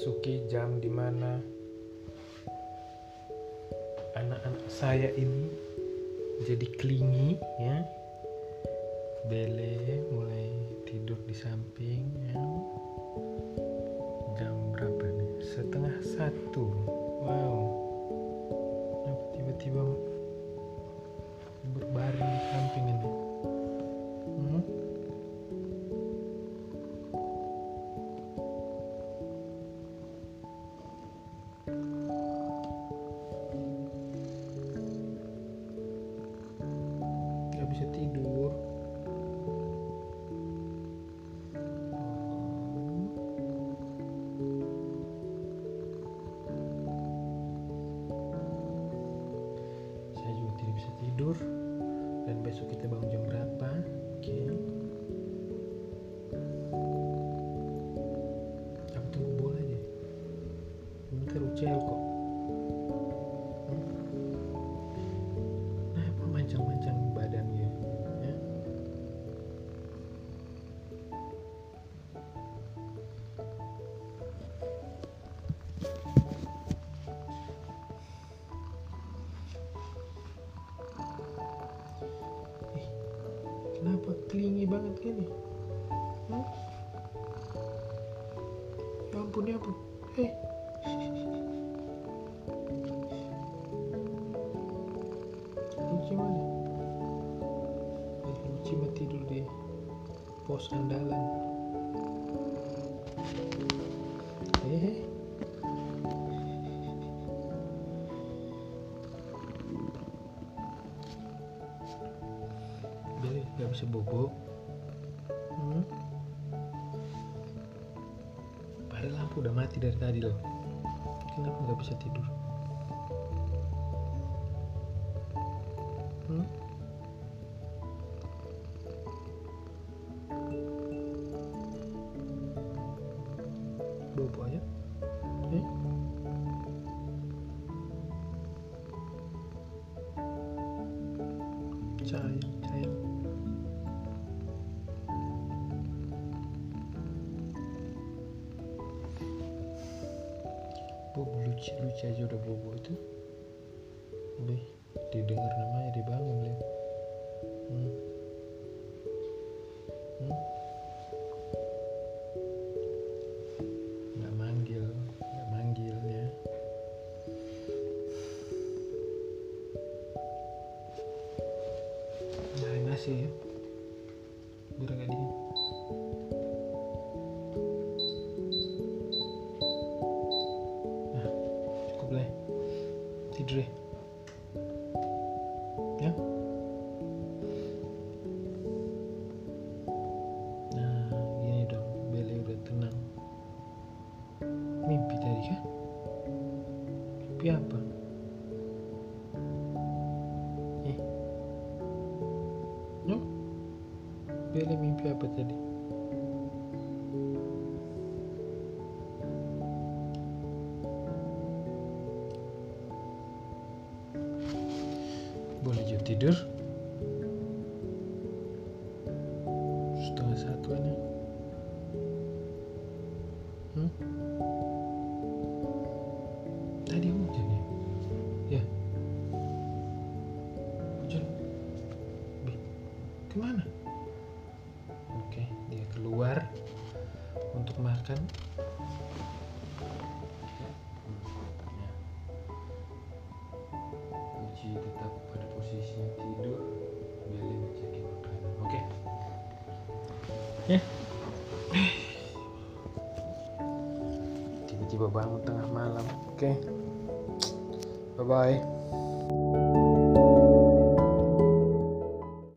memasuki jam di mana anak-anak saya ini jadi klingi ya. Bele mulai tidur di samping ya. Jam berapa nih? Setengah satu. Wow besok kita bangun jam berapa oke aku tunggu bola aja ini kan UCL kok Hmm? Kenapa mancang-mancang badan dia? Ya? Kenapa klingi banget gini? Hmm? Ya ampun, ya ampun. Eh. Mana? Eh, tidur di pos andalan. Eh. Beli gak bisa bobo. Hmm? Padahal lampu udah mati dari tadi loh. Kenapa gak bisa tidur? Hmm? Bobo aja. Eh? Sayang, sayang. Bobo lucu, lucu aja udah bobo itu. Udah, didengar namanya dibangun lihat. Hmm. Hmm. Nggak manggil, nggak manggil ya. Nyalain AC ya. Biar agak dingin. Tidur ya. Nah, gini dong. Bele udah tenang. Mimpi tadi kan? Mimpi apa? Eh. No? Bele mimpi apa tadi? Boleh jam tidur? Setengah satu ini. Hmm? Tadi hujan ya? Ya. Hujan. Ke mana? Oke, dia keluar untuk makan. Uji tetap pada posisinya tidur. Beli ngecekin makanan. Oke. Ya. Tiba-tiba bangun tengah malam. Oke. Bye bye.